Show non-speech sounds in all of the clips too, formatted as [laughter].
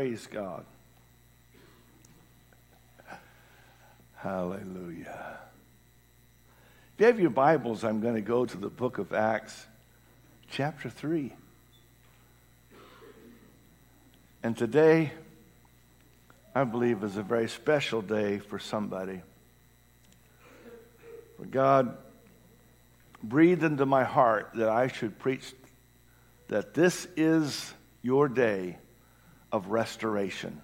Praise God. Hallelujah. If you have your Bibles, I'm going to go to the book of Acts, chapter 3. And today, I believe, is a very special day for somebody. For God breathed into my heart that I should preach that this is your day of restoration.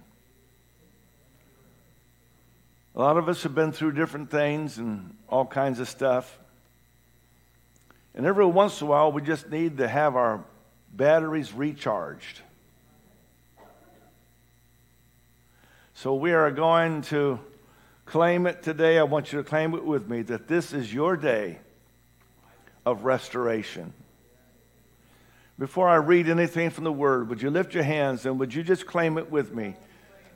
A lot of us have been through different things and all kinds of stuff. And every once in a while, we just need to have our batteries recharged. So we are going to claim it today. I want you to claim it with me that this is your day of restoration. Before I read anything from the Word, would you lift your hands and would you just claim it with me?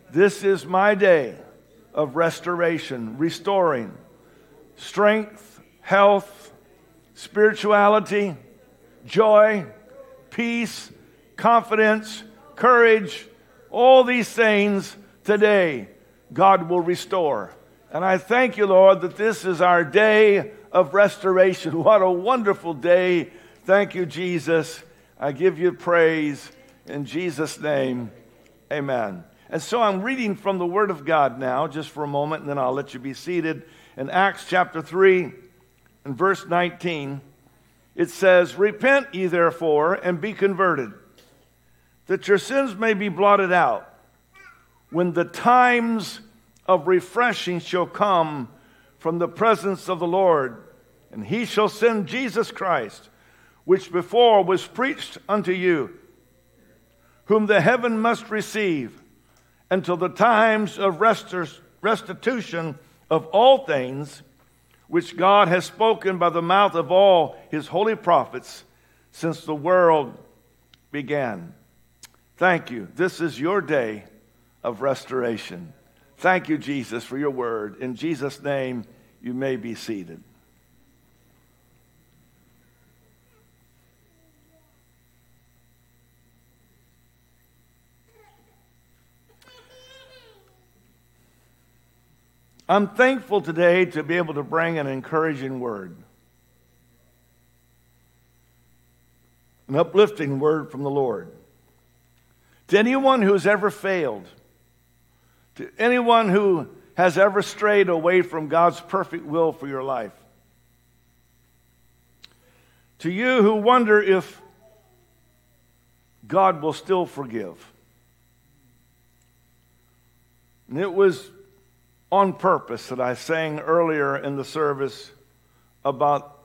This is my day of restoration, restoring strength, health, spirituality, joy, peace, confidence, courage, all these things today God will restore. And I thank you, Lord, that this is our day of restoration. [laughs] What a wonderful day. Thank you, Jesus. I give you praise in Jesus' name. Amen. And so I'm reading from the Word of God now, just for a moment, and then I'll let you be seated. In Acts chapter 3 and verse 19, it says, Repent ye therefore and be converted, that your sins may be blotted out, when the times of refreshing shall come from the presence of the Lord, and he shall send Jesus Christ which before was preached unto you, whom the heaven must receive until the times of restitution of all things, which God has spoken by the mouth of all his holy prophets since the world began. Thank you. This is your day of restoration. Thank you, Jesus, for your word. In Jesus' name, you may be seated. I'm thankful today to be able to bring an encouraging word, an uplifting word from the Lord. To anyone who has ever failed, to anyone who has ever strayed away from God's perfect will for your life, to you who wonder if God will still forgive. And it was on purpose that I sang earlier in the service about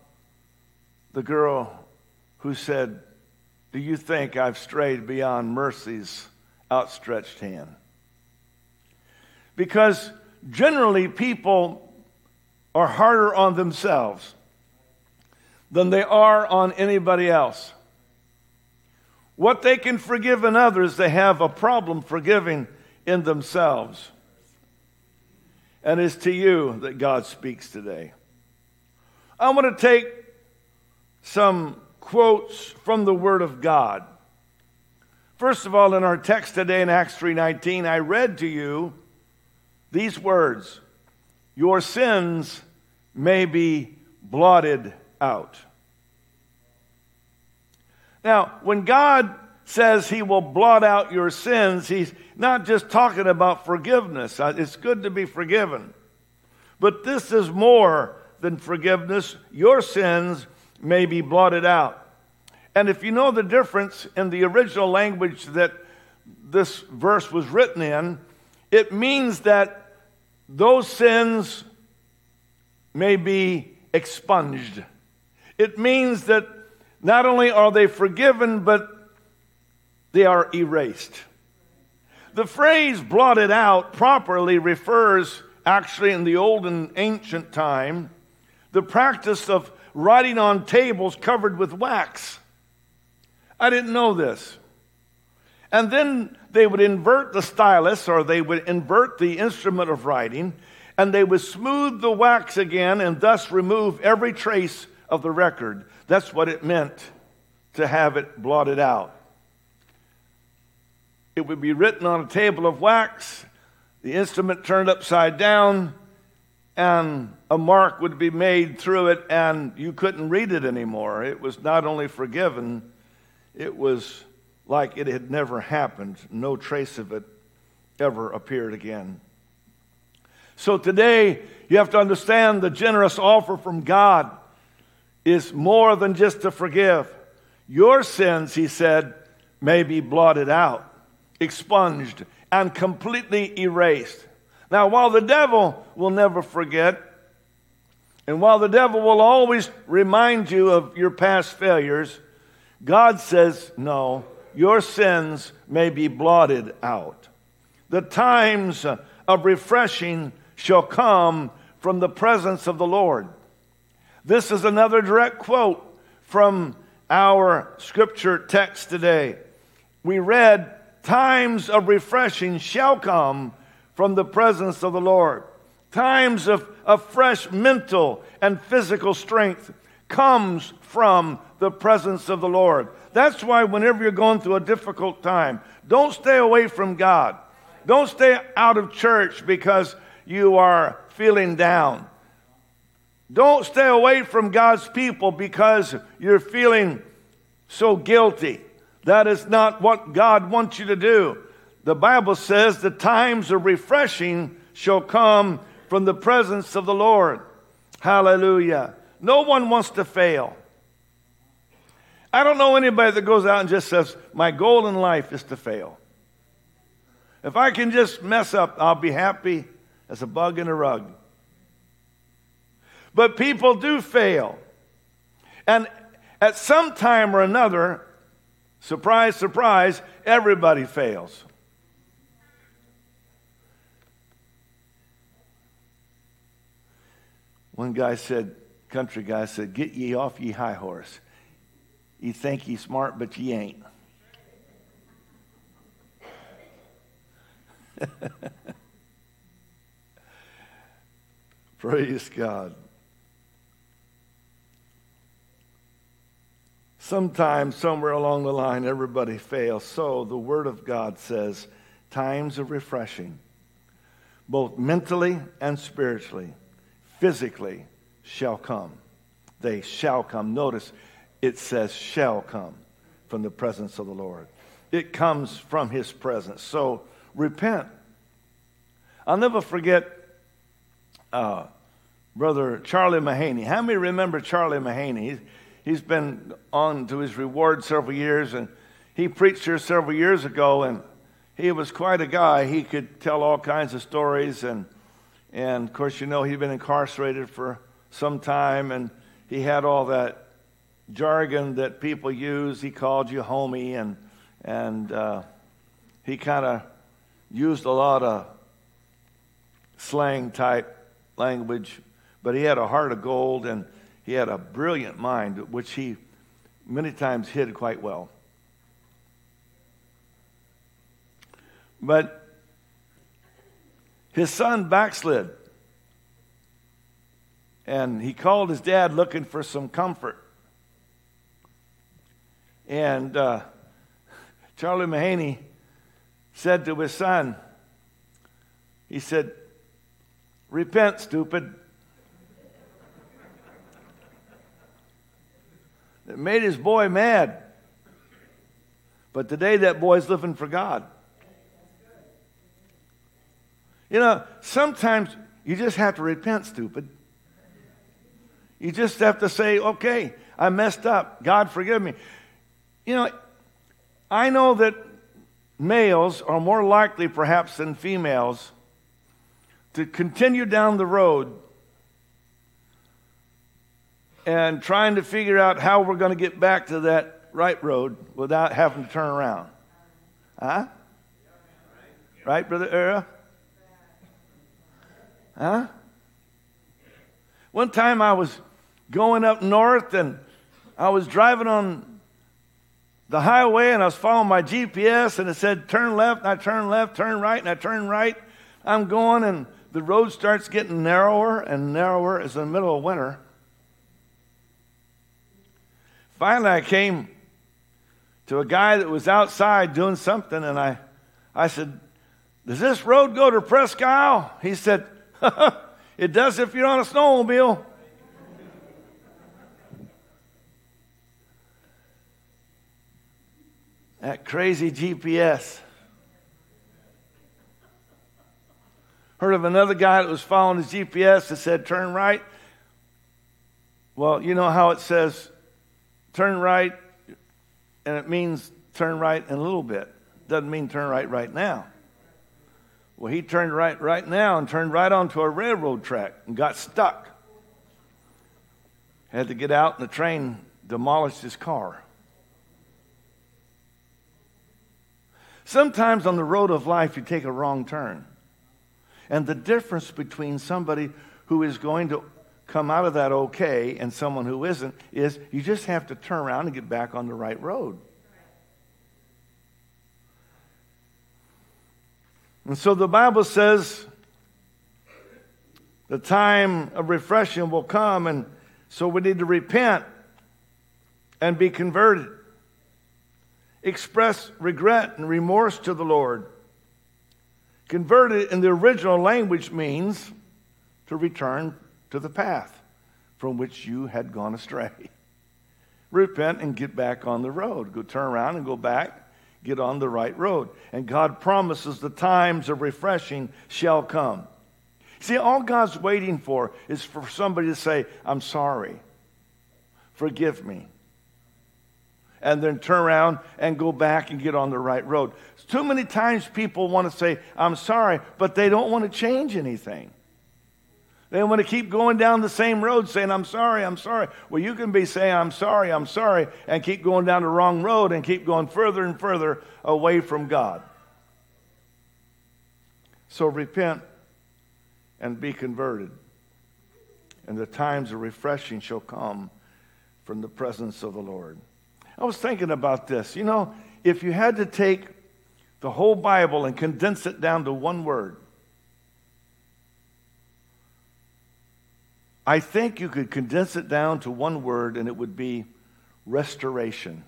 the girl who said, Do you think I've strayed beyond mercy's outstretched hand? Because generally people are harder on themselves than they are on anybody else. What they can forgive in others, they have a problem forgiving in themselves. And it's to you that God speaks today. I want to take some quotes from the Word of God. First of all, in our text today in Acts 3:19, I read to you these words: "Your sins may be blotted out." Now, when God says he will blot out your sins, he's not just talking about forgiveness. Uh, it's good to be forgiven. But this is more than forgiveness. Your sins may be blotted out. And if you know the difference in the original language that this verse was written in, it means that those sins may be expunged. It means that not only are they forgiven, but they are erased. The phrase blotted out properly refers, actually, in the old and ancient time, the practice of writing on tables covered with wax. I didn't know this. And then they would invert the stylus or they would invert the instrument of writing and they would smooth the wax again and thus remove every trace of the record. That's what it meant to have it blotted out. It would be written on a table of wax, the instrument turned upside down, and a mark would be made through it, and you couldn't read it anymore. It was not only forgiven, it was like it had never happened. No trace of it ever appeared again. So today, you have to understand the generous offer from God is more than just to forgive. Your sins, he said, may be blotted out, expunged, and completely erased. Now, while the devil will never forget, and while the devil will always remind you of your past failures, God says, no, your sins may be blotted out. The times of refreshing shall come from the presence of the Lord. This is another direct quote from our scripture text today. We read, Times of refreshing shall come from the presence of the Lord. Times of, of fresh mental and physical strength comes from the presence of the Lord. That's why, whenever you're going through a difficult time, don't stay away from God. Don't stay out of church because you are feeling down. Don't stay away from God's people because you're feeling so guilty. That is not what God wants you to do. The Bible says the times of refreshing shall come from the presence of the Lord. Hallelujah. No one wants to fail. I don't know anybody that goes out and just says, My goal in life is to fail. If I can just mess up, I'll be happy as a bug in a rug. But people do fail. And at some time or another, surprise, surprise, everybody fails. One guy said, country guy said, Get ye off ye high horse. You think ye smart, but ye ain't. [laughs] Praise God. Sometimes, somewhere along the line, everybody fails. So the Word of God says times of refreshing, both mentally and spiritually, physically, shall come. They shall come. Notice it says shall come from the presence of the Lord. It comes from His presence. So repent. I'll never forget uh, Brother Charlie Mahaney. How many remember Charlie Mahaney? he's been on to his reward several years, and he preached here several years ago, and he was quite a guy. He could tell all kinds of stories, and and of course, you know, he'd been incarcerated for some time, and he had all that jargon that people use. He called you homie, and and uh, he kind of used a lot of slang type language, but he had a heart of gold, and he had a brilliant mind, which he many times hid quite well. But his son backslid. And he called his dad looking for some comfort. And uh, Charlie Mahaney said to his son, he said, Repent, stupid. It made his boy mad. But today that boy's living for God. You know, sometimes you just have to repent, stupid. You just have to say, okay, I messed up. God, forgive me. You know, I know that males are more likely, perhaps, than females to continue down the road and trying to figure out how we're going to get back to that right road without having to turn around. Huh? Right, Brother Era? Huh? One time I was going up north and I was driving on the highway and I was following my GPS and it said turn left and I turn left, turn right and I turn right. I'm going and the road starts getting narrower and narrower. It's in the middle of winter. Finally, I came to a guy that was outside doing something, and I I said, Does this road go to Presque Isle? He said, [laughs] It does if you're on a snowmobile. That crazy GPS. Heard of another guy that was following his GPS that said turn right. Well, you know how it says turn right, and it means turn right in a little bit. Doesn't mean turn right right now. Well, he turned right right now and turned right onto a railroad track and got stuck. Had to get out, and the train demolished his car. Sometimes on the road of life, you take a wrong turn. And the difference between somebody who is going to come out of that okay and someone who isn't is you just have to turn around and get back on the right road. And so the Bible says the time of refreshing will come, and so we need to repent and be converted. Express regret and remorse to the Lord. Converted in the original language means to return to the path from which you had gone astray. Repent and get back on the road. Go turn around and go back, get on the right road. And God promises the times of refreshing shall come. See, all God's waiting for is for somebody to say, I'm sorry. Forgive me and then turn around and go back and get on the right road. Too many times people want to say, I'm sorry, but they don't want to change anything. They want to keep going down the same road saying, I'm sorry, I'm sorry. Well, you can be saying, I'm sorry, I'm sorry, and keep going down the wrong road and keep going further and further away from God. So repent and be converted, and the times of refreshing shall come from the presence of the Lord. I was thinking about this. You know, if you had to take the whole Bible and condense it down to one word, I think you could condense it down to one word and it would be restoration.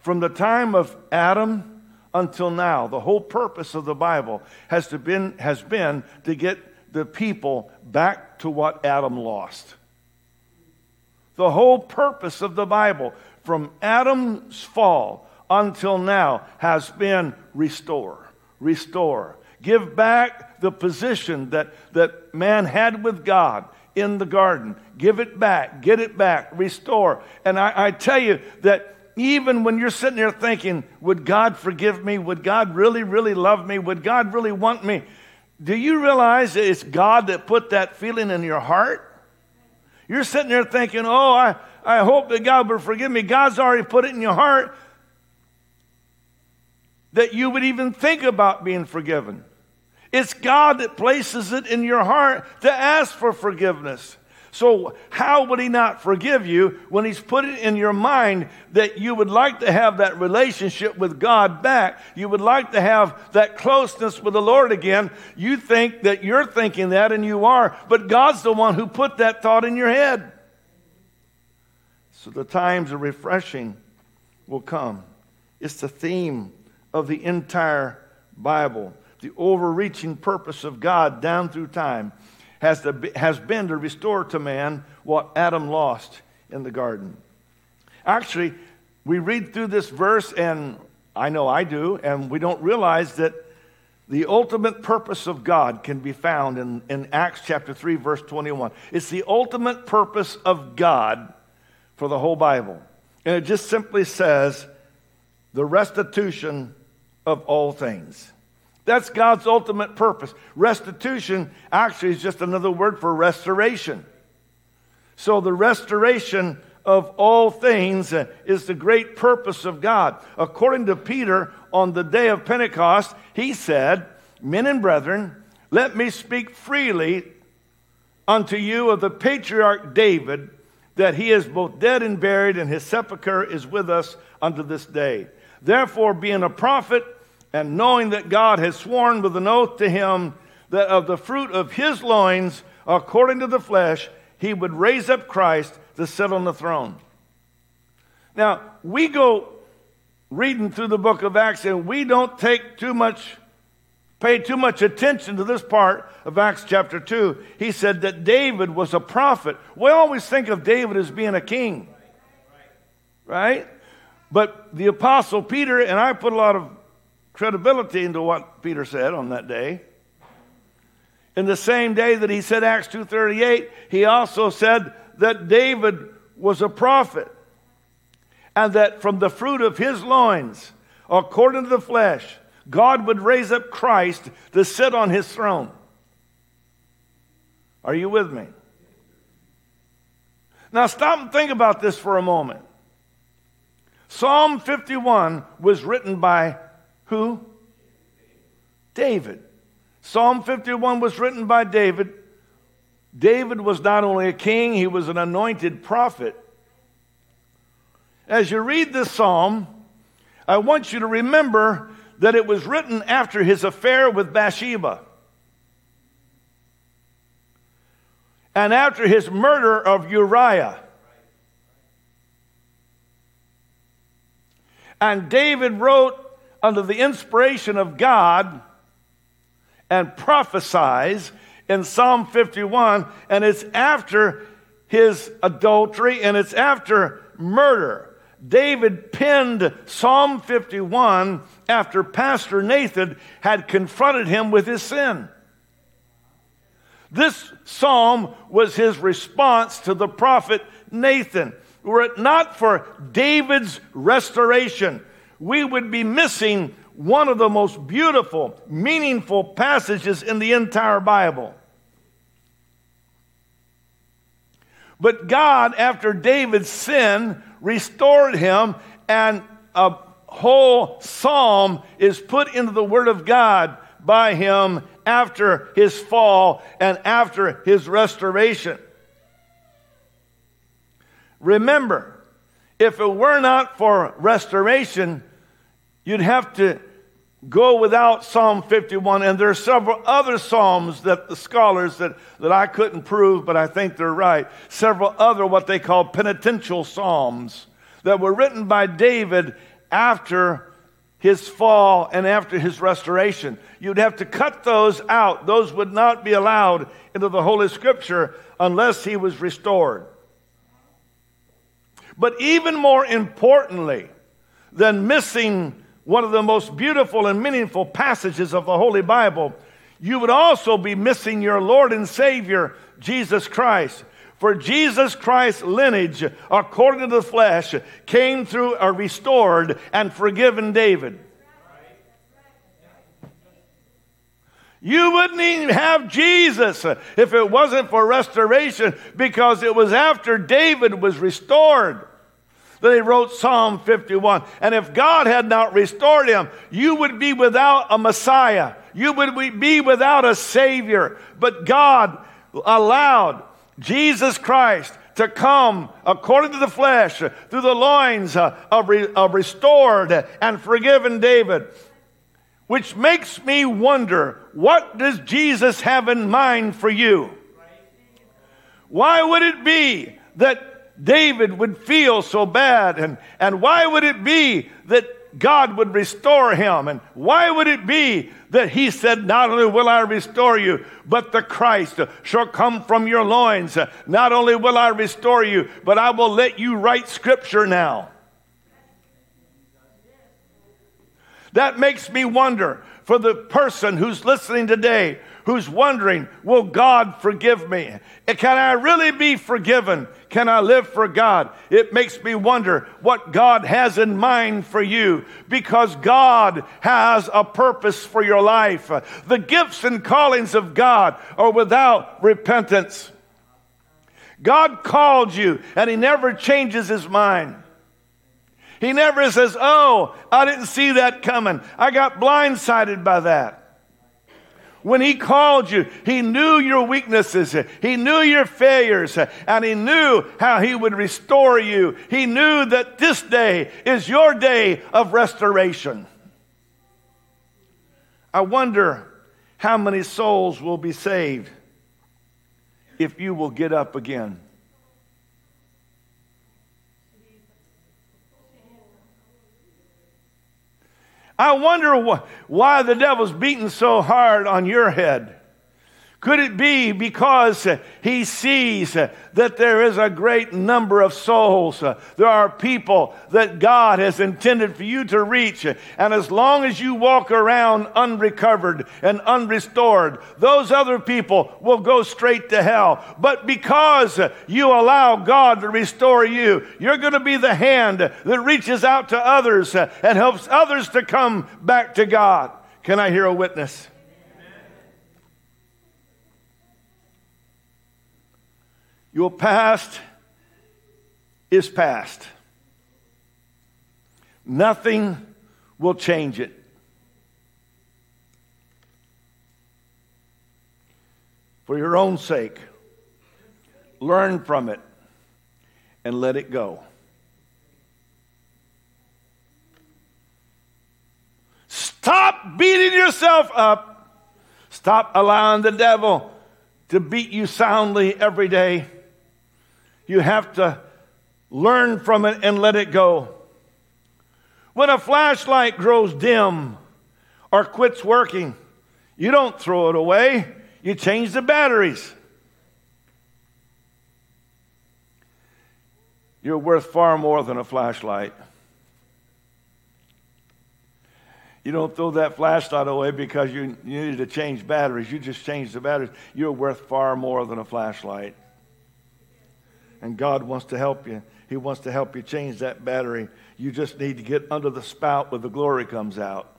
From the time of Adam until now, the whole purpose of the Bible has, to been, has been to get the people back to what Adam lost. The whole purpose of the Bible from Adam's fall until now has been restore, restore. Give back the position that, that man had with God in the garden. Give it back, get it back, restore. And I, I tell you that even when you're sitting there thinking, would God forgive me? Would God really, really love me? Would God really want me? Do you realize it's God that put that feeling in your heart? You're sitting there thinking, oh, I, I hope that God will forgive me. God's already put it in your heart that you would even think about being forgiven. It's God that places it in your heart to ask for forgiveness. So, how would He not forgive you when He's put it in your mind that you would like to have that relationship with God back? You would like to have that closeness with the Lord again. You think that you're thinking that, and you are, but God's the one who put that thought in your head. So the times of refreshing will come. It's the theme of the entire Bible. The overreaching purpose of God down through time has, to, has been to restore to man what Adam lost in the garden. Actually, we read through this verse, and I know I do, and we don't realize that the ultimate purpose of God can be found in, in Acts chapter 3, verse 21. It's the ultimate purpose of God for the whole Bible. And it just simply says, the restitution of all things. That's God's ultimate purpose. Restitution actually is just another word for restoration. So the restoration of all things is the great purpose of God. According to Peter, on the day of Pentecost, he said, Men and brethren, let me speak freely unto you of the patriarch David that he is both dead and buried, and his sepulchre is with us unto this day. Therefore, being a prophet, and knowing that God has sworn with an oath to him that of the fruit of his loins, according to the flesh, he would raise up Christ to sit on the throne. Now, we go reading through the book of Acts, and we don't take too much, pay too much attention to this part of Acts chapter 2. He said that David was a prophet. We always think of David as being a king, right? But the apostle Peter, and I put a lot of credibility into what Peter said on that day. In the same day that he said Acts 2:38, he also said that David was a prophet and that from the fruit of his loins, according to the flesh, God would raise up Christ to sit on his throne. Are you with me? Now stop and think about this for a moment. Psalm 51 was written by who? David. Psalm 51 was written by David. David was not only a king, he was an anointed prophet. As you read this psalm, I want you to remember that it was written after his affair with Bathsheba and after his murder of Uriah. And David wrote under the inspiration of God and prophesies in Psalm 51, and it's after his adultery and it's after murder. David penned Psalm 51 after Pastor Nathan had confronted him with his sin. This psalm was his response to the prophet Nathan. Were it not for David's restoration, we would be missing one of the most beautiful, meaningful passages in the entire Bible. But God, after David's sin, restored him, and a whole psalm is put into the Word of God by him after his fall and after his restoration. Remember, if it were not for restoration, you'd have to go without Psalm 51. And there are several other Psalms that the scholars that, that I couldn't prove, but I think they're right. Several other what they call penitential Psalms that were written by David after his fall and after his restoration. You'd have to cut those out. Those would not be allowed into the Holy Scripture unless he was restored. But even more importantly than missing one of the most beautiful and meaningful passages of the Holy Bible, you would also be missing your Lord and Savior, Jesus Christ. For Jesus Christ's lineage, according to the flesh, came through a restored and forgiven David. You wouldn't even have Jesus if it wasn't for restoration because it was after David was restored that he wrote Psalm 51. And if God had not restored him, you would be without a Messiah. You would be without a Savior. But God allowed Jesus Christ to come according to the flesh through the loins uh, of, of restored and forgiven David. Which makes me wonder what does Jesus have in mind for you? Why would it be that David would feel so bad? And, and why would it be that God would restore him? And why would it be that he said, Not only will I restore you, but the Christ shall come from your loins. Not only will I restore you, but I will let you write scripture now. That makes me wonder for the person who's listening today who's wondering, will God forgive me? Can I really be forgiven? Can I live for God? It makes me wonder what God has in mind for you because God has a purpose for your life. The gifts and callings of God are without repentance. God called you and He never changes His mind. He never says, Oh, I didn't see that coming. I got blindsided by that. When he called you, he knew your weaknesses, he knew your failures, and he knew how he would restore you. He knew that this day is your day of restoration. I wonder how many souls will be saved if you will get up again. I wonder wh- why the devil's beating so hard on your head. Could it be because he sees that there is a great number of souls? There are people that God has intended for you to reach. And as long as you walk around unrecovered and unrestored, those other people will go straight to hell. But because you allow God to restore you, you're going to be the hand that reaches out to others and helps others to come back to God. Can I hear a witness? Your past is past. Nothing will change it. For your own sake, learn from it and let it go. Stop beating yourself up. Stop allowing the devil to beat you soundly every day. You have to learn from it and let it go. When a flashlight grows dim or quits working, you don't throw it away, you change the batteries. You're worth far more than a flashlight. You don't throw that flashlight away because you, needed to change batteries. You just change the batteries. You're worth far more than a flashlight. And God wants to help you. He wants to help you change that battery. You just need to get under the spout where the glory comes out.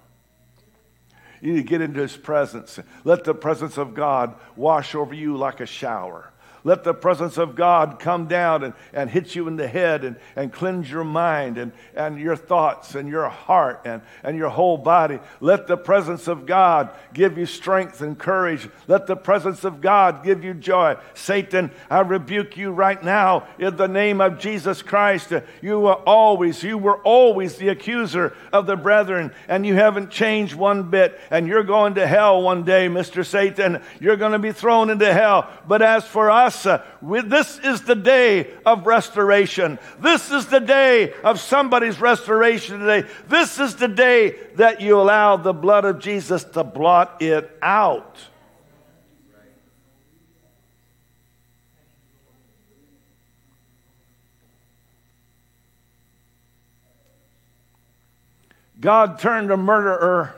You need to get into His presence. Let the presence of God wash over you like a shower. Let the presence of God come down and, and hit you in the head and, and cleanse your mind and, and your thoughts and your heart and, and your whole body. Let the presence of God give you strength and courage. Let the presence of God give you joy. Satan, I rebuke you right now in the name of Jesus Christ. You were always, you were always the accuser of the brethren, and you haven't changed one bit. And you're going to hell one day, Mr. Satan. You're going to be thrown into hell. But as for us, us. Uh, this is the day of restoration. This is the day of somebody's restoration today. This is the day that you allow the blood of Jesus to blot it out. God turned a murderer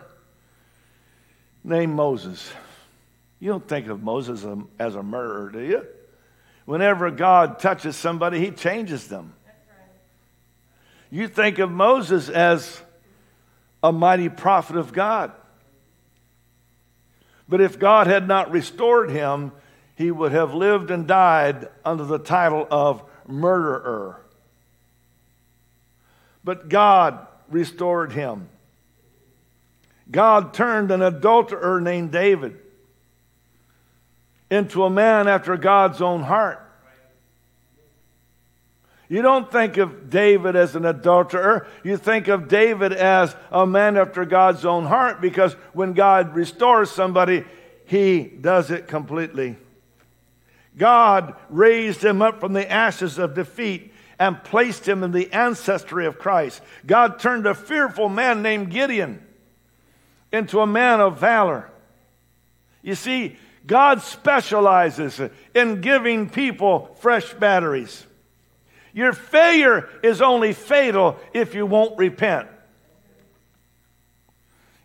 named Moses. You don't think of Moses as a murderer, do you? Whenever God touches somebody, he changes them. You think of Moses as a mighty prophet of God. But if God had not restored him, he would have lived and died under the title of murderer. But God restored him. God turned an adulterer named David into a man after God's own heart. You don't think of David as an adulterer. You think of David as a man after God's own heart because when God restores somebody, he does it completely. God raised him up from the ashes of defeat and placed him in the ancestry of Christ. God turned a fearful man named Gideon into a man of valor. You see, God specializes in giving people fresh batteries. Your failure is only fatal if you won't repent.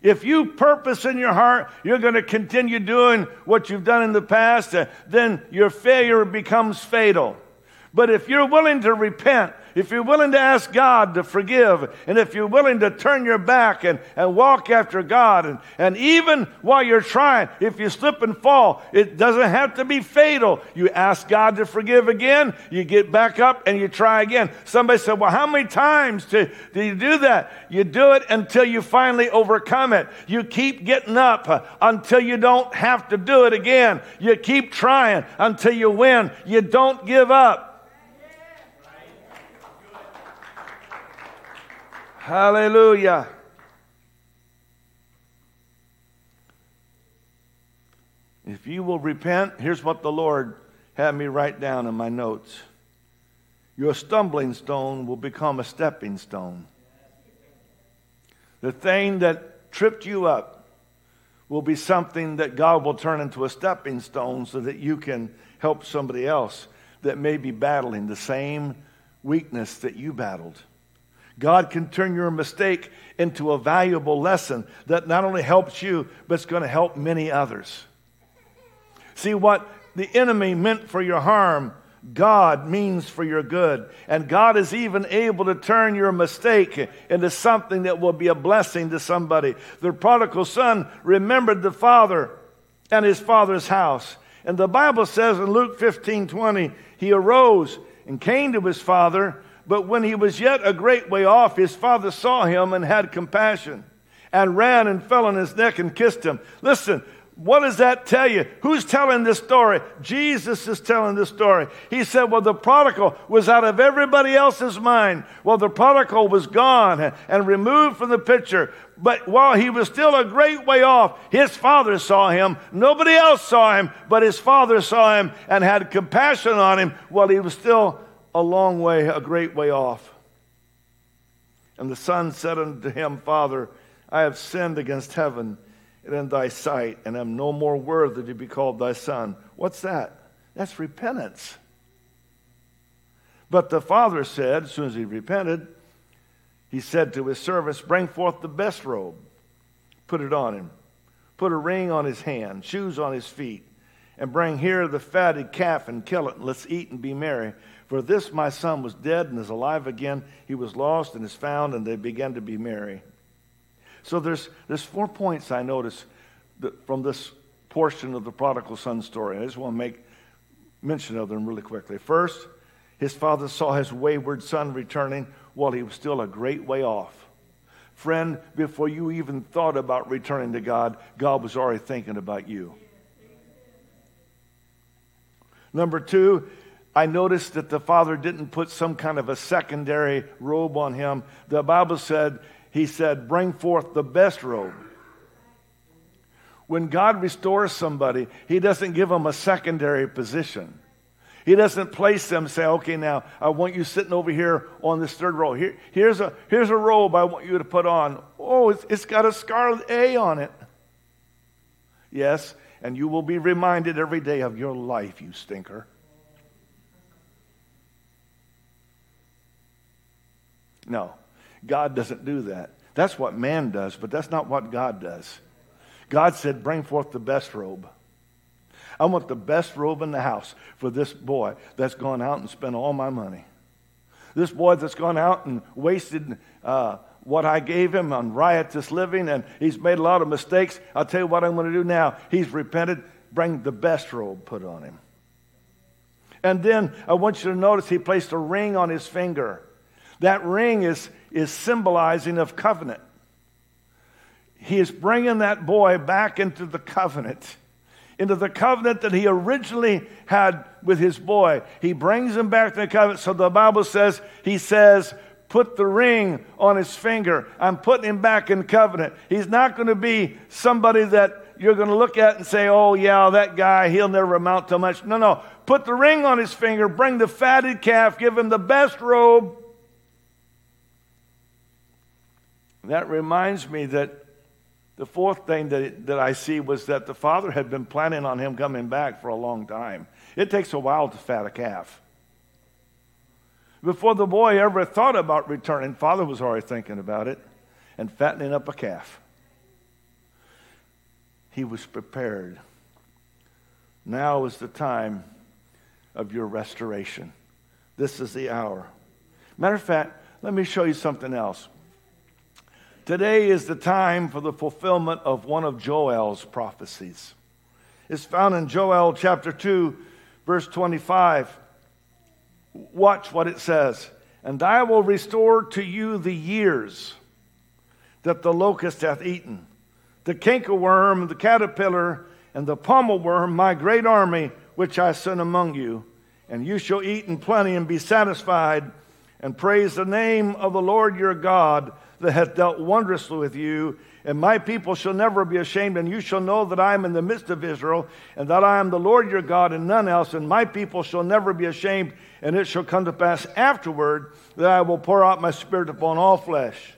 If you purpose in your heart you're going to continue doing what you've done in the past, then your failure becomes fatal. But if you're willing to repent if you're willing to ask God to forgive, and if you're willing to turn your back and, and walk after God, and, and even while you're trying, if you slip and fall, it doesn't have to be fatal. You ask God to forgive again, you get back up and you try again. Somebody said, Well, how many times do, do you do that? You do it until you finally overcome it. You keep getting up until you don't have to do it again. You keep trying until you win. You don't give up. Hallelujah. If you will repent, here's what the Lord had me write down in my notes. Your stumbling stone will become a stepping stone. The thing that tripped you up will be something that God will turn into a stepping stone so that you can help somebody else that may be battling the same weakness that you battled. God can turn your mistake into a valuable lesson that not only helps you, but it's going to help many others. See, what the enemy meant for your harm, God means for your good. And God is even able to turn your mistake into something that will be a blessing to somebody. The prodigal son remembered the father and his father's house. And the Bible says in Luke 15 20, he arose and came to his father. But when he was yet a great way off, his father saw him and had compassion and ran and fell on his neck and kissed him. Listen, what does that tell you? Who's telling this story? Jesus is telling this story. He said, Well, the prodigal was out of everybody else's mind. Well, the prodigal was gone and removed from the picture. But while he was still a great way off, his father saw him. Nobody else saw him, but his father saw him and had compassion on him while he was still a long way, a great way off. And the son said unto him, Father, I have sinned against heaven and in thy sight, and am no more worthy to be called thy son. What's that? That's repentance. But the father said, as soon as he repented, he said to his servants, Bring forth the best robe, put it on him, put a ring on his hand, shoes on his feet, and bring here the fatted calf and kill it, and let's eat and be merry. For this my son was dead and is alive again. He was lost and is found, and they began to be merry. So there's, there's four points I notice from this portion of the prodigal son story. I just want to make mention of them really quickly. First, his father saw his wayward son returning while he was still a great way off. Friend, before you even thought about returning to God, God was already thinking about you. Number two, I noticed that the father didn't put some kind of a secondary robe on him. The Bible said he said, Bring forth the best robe. When God restores somebody, He doesn't give them a secondary position. He doesn't place them say, okay, now I want you sitting over here on this third row. Here, here's, a, here's a robe I want you to put on. Oh, it's, it's got a scarlet A on it. Yes, and you will be reminded every day of your life, you stinker. No. God doesn't do that. That's what man does, but that's not what God does. God said, Bring forth the best robe. I want the best robe in the house for this boy that's gone out and spent all my money. This boy that's gone out and wasted uh, what I gave him on riotous living, and he's made a lot of mistakes. I'll tell you what I'm going to do now. He's repented. Bring the best robe put on him. And then I want you to notice he placed a ring on his finger. That ring is is symbolizing of covenant. He is bringing that boy back into the covenant, into the covenant that he originally had with his boy. He brings him back to the covenant. So the Bible says, he says, put the ring on his finger. I'm putting him back in covenant. He's not going to be somebody that you're going to look at and say, oh, yeah, that guy, he'll never amount to much. No, no. Put the ring on his finger, bring the fatted calf, give him the best robe, That reminds me that the fourth thing that, that I see was that the father had been planning on him coming back for a long time. It takes a while to fat a calf. Before the boy ever thought about returning, father was already thinking about it and fattening up a calf. He was prepared. Now is the time of your restoration. This is the hour. Matter of fact, let me show you something else. Today is the time for the fulfillment of one of Joel's prophecies. It's found in Joel chapter 2, verse 25. Watch what it says. And I will restore to you the years that the locust hath eaten, the cankerworm, the caterpillar, and the worm, my great army, which I sent among you. And you shall eat in plenty and be satisfied, and praise the name of the Lord your God that hath dealt wondrously with you. And my people shall never be ashamed, and you shall know that I am in the midst of Israel, and that I am the Lord your God, and none else. And my people shall never be ashamed, and it shall come to pass afterward that I will pour out my spirit upon all flesh.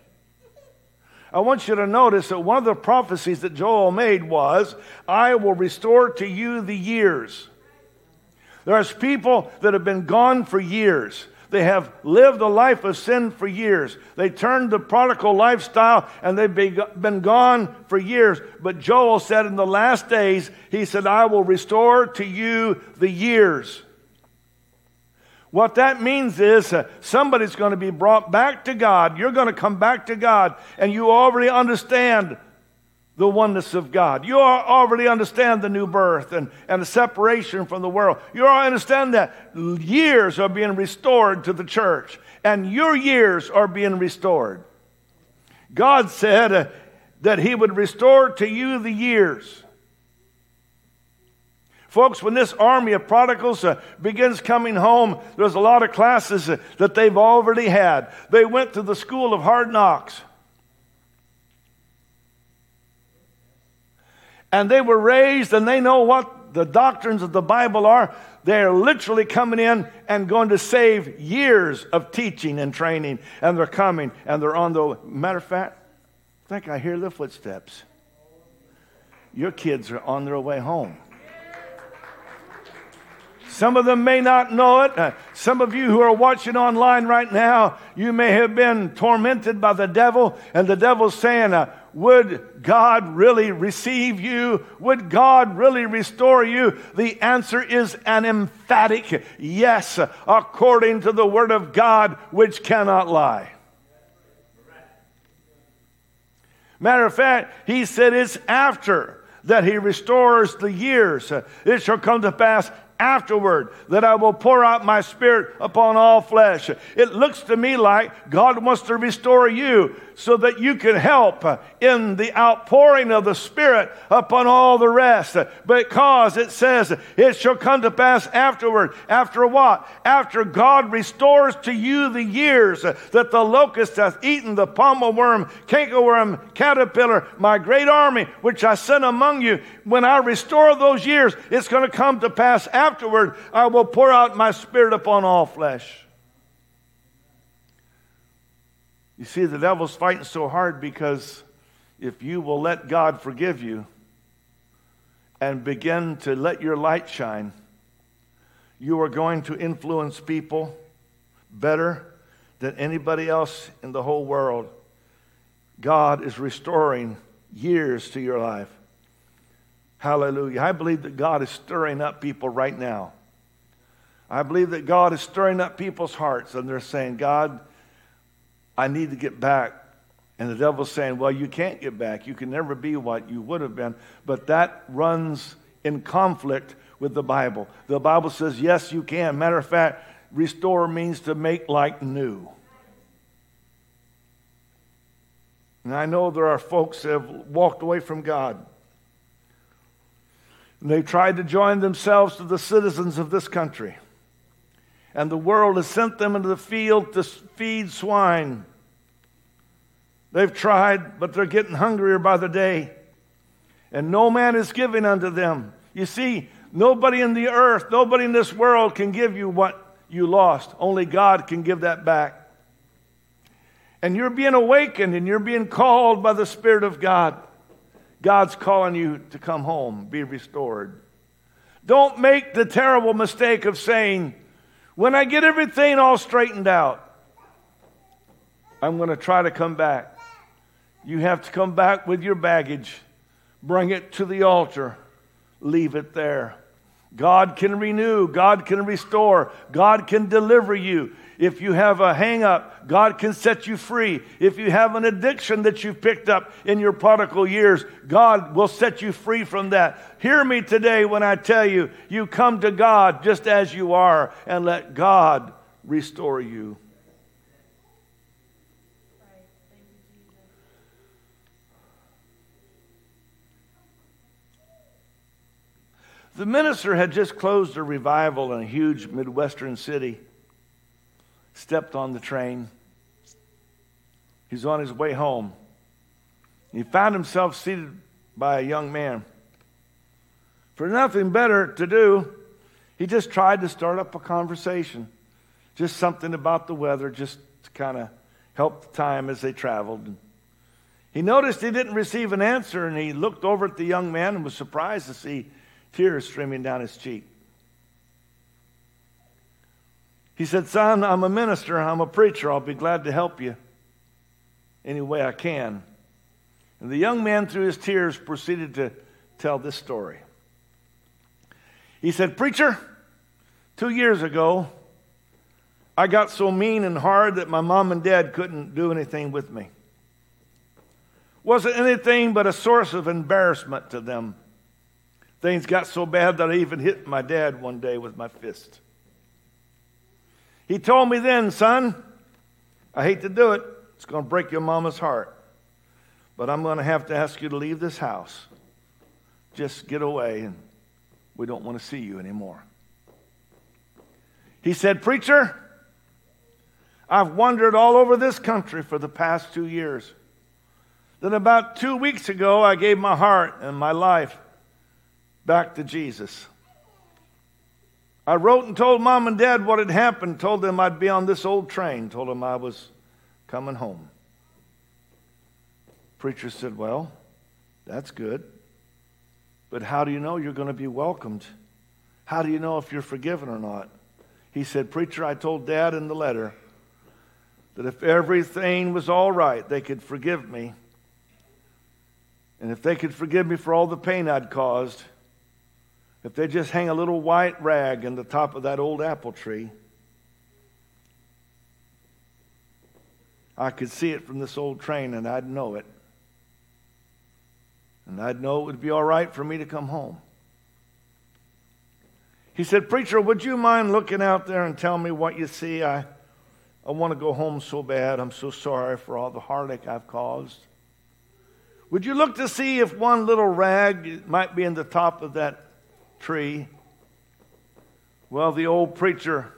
I want you to notice that one of the prophecies that Joel made was, I will restore to you the years. There's people that have been gone for years. They have lived a life of sin for years. They turned the prodigal lifestyle and they've been gone for years. But Joel said in the last days, he said, I will restore to you the years. What that means is uh, somebody's going to be brought back to God. You're going to come back to God, and you already understand the oneness of God. You already understand the new birth and, and the separation from the world. You already understand that years are being restored to the church, and your years are being restored. God said uh, that He would restore to you the years. Folks, when this army of prodigals uh, begins coming home, there's a lot of classes uh, that they've already had. They went to the school of hard knocks. And they were raised and they know what the doctrines of the Bible are. They're literally coming in and going to save years of teaching and training. And they're coming and they're on the. Matter of fact, I think I hear the footsteps. Your kids are on their way home. Some of them may not know it. Uh, some of you who are watching online right now, you may have been tormented by the devil, and the devil's saying, uh, Would God really receive you? Would God really restore you? The answer is an emphatic yes, according to the Word of God, which cannot lie. Matter of fact, he said it's after that he restores the years. It shall come to pass afterward that I will pour out my spirit upon all flesh. It looks to me like God wants to restore you so that you can help in the outpouring of the Spirit upon all the rest. Because it says, it shall come to pass afterward. After what? After God restores to you the years that the locust hath eaten, the palmer worm, cankerworm, caterpillar, my great army, which I sent among you. When I restore those years, it's going to come to pass afterward. I will pour out my Spirit upon all flesh. You see, the devil's fighting so hard because if you will let God forgive you and begin to let your light shine, you are going to influence people better than anybody else in the whole world. God is restoring years to your life. Hallelujah. I believe that God is stirring up people right now. I believe that God is stirring up people's hearts and they're saying, God, I need to get back. And the devil's saying, Well, you can't get back. You can never be what you would have been. But that runs in conflict with the Bible. The Bible says, Yes, you can. Matter of fact, restore means to make like new. And I know there are folks that have walked away from God. And they tried to join themselves to the citizens of this country and the world has sent them into the field to feed swine. They've tried, but they're getting hungrier by the day. And no man is giving unto them. You see, nobody in the earth, nobody in this world can give you what you lost. Only God can give that back. And you're being awakened and you're being called by the Spirit of God. God's calling you to come home, be restored. Don't make the terrible mistake of saying, when I get everything all straightened out, I'm going to try to come back. You have to come back with your baggage, bring it to the altar, leave it there. God can renew, God can restore, God can deliver you. If you have a hang up, God can set you free. If you have an addiction that you've picked up in your prodigal years, God will set you free from that. Hear me today when I tell you, you come to God just as you are and let God restore you. The minister had just closed a revival in a huge Midwestern city stepped on the train. He's on his way home. He found himself seated by a young man. For nothing better to do, he just tried to start up a conversation. Just something about the weather, just to kind of help the time as they traveled. He noticed he didn't receive an answer, and he looked over at the young man and was surprised to see tears streaming down his cheek. He said, Son, I'm a minister, I'm a preacher, I'll be glad to help you any way I can. And the young man, through his tears, proceeded to tell this story. He said, Preacher, two years ago, I got so mean and hard that my mom and dad couldn't do anything with me. Wasn't anything but a source of embarrassment to them. Things got so bad that I even hit my dad one day with my fist. He told me then, son, I hate to do it. It's going to break your mama's heart. But I'm going to have to ask you to leave this house. Just get away, and we don't want to see you anymore. He said, Preacher, I've wandered all over this country for the past two years. Then, about two weeks ago, I gave my heart and my life back to Jesus. I wrote and told mom and dad what had happened, told them I'd be on this old train, told them I was coming home. Preacher said, Well, that's good. But how do you know you're going to be welcomed? How do you know if you're forgiven or not? He said, Preacher, I told dad in the letter that if everything was all right, they could forgive me. And if they could forgive me for all the pain I'd caused, if they just hang a little white rag in the top of that old apple tree, I could see it from this old train and I'd know it. And I'd know it would be all right for me to come home. He said, Preacher, would you mind looking out there and tell me what you see? I, I want to go home so bad. I'm so sorry for all the heartache I've caused. Would you look to see if one little rag might be in the top of that tree. Well, the old preacher,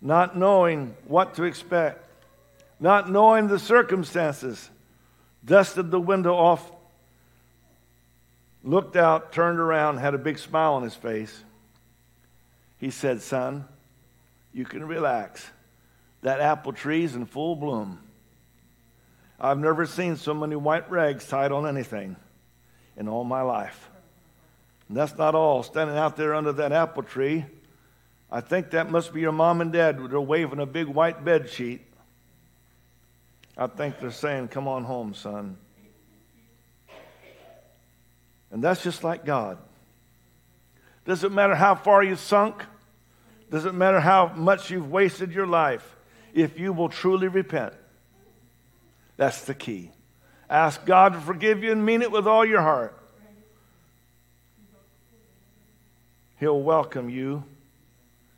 not knowing what to expect, not knowing the circumstances, dusted the window off, looked out, turned around, had a big smile on his face. He said, Son, you can relax. That apple tree's in full bloom. I've never seen so many white rags tied on anything in all my life. And that's not all. Standing out there under that apple tree, I think that must be your mom and dad. They're waving a big white bed sheet. I think they're saying, Come on home, son. And that's just like God. Doesn't matter how far you've sunk, doesn't matter how much you've wasted your life, if you will truly repent. That's the key. Ask God to forgive you and mean it with all your heart. He'll welcome you.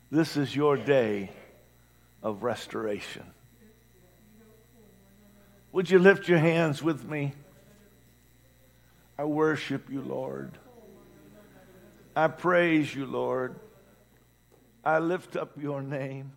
This is your day of restoration. Would you lift your hands with me? I worship you, Lord. I praise you, Lord. I lift up your name.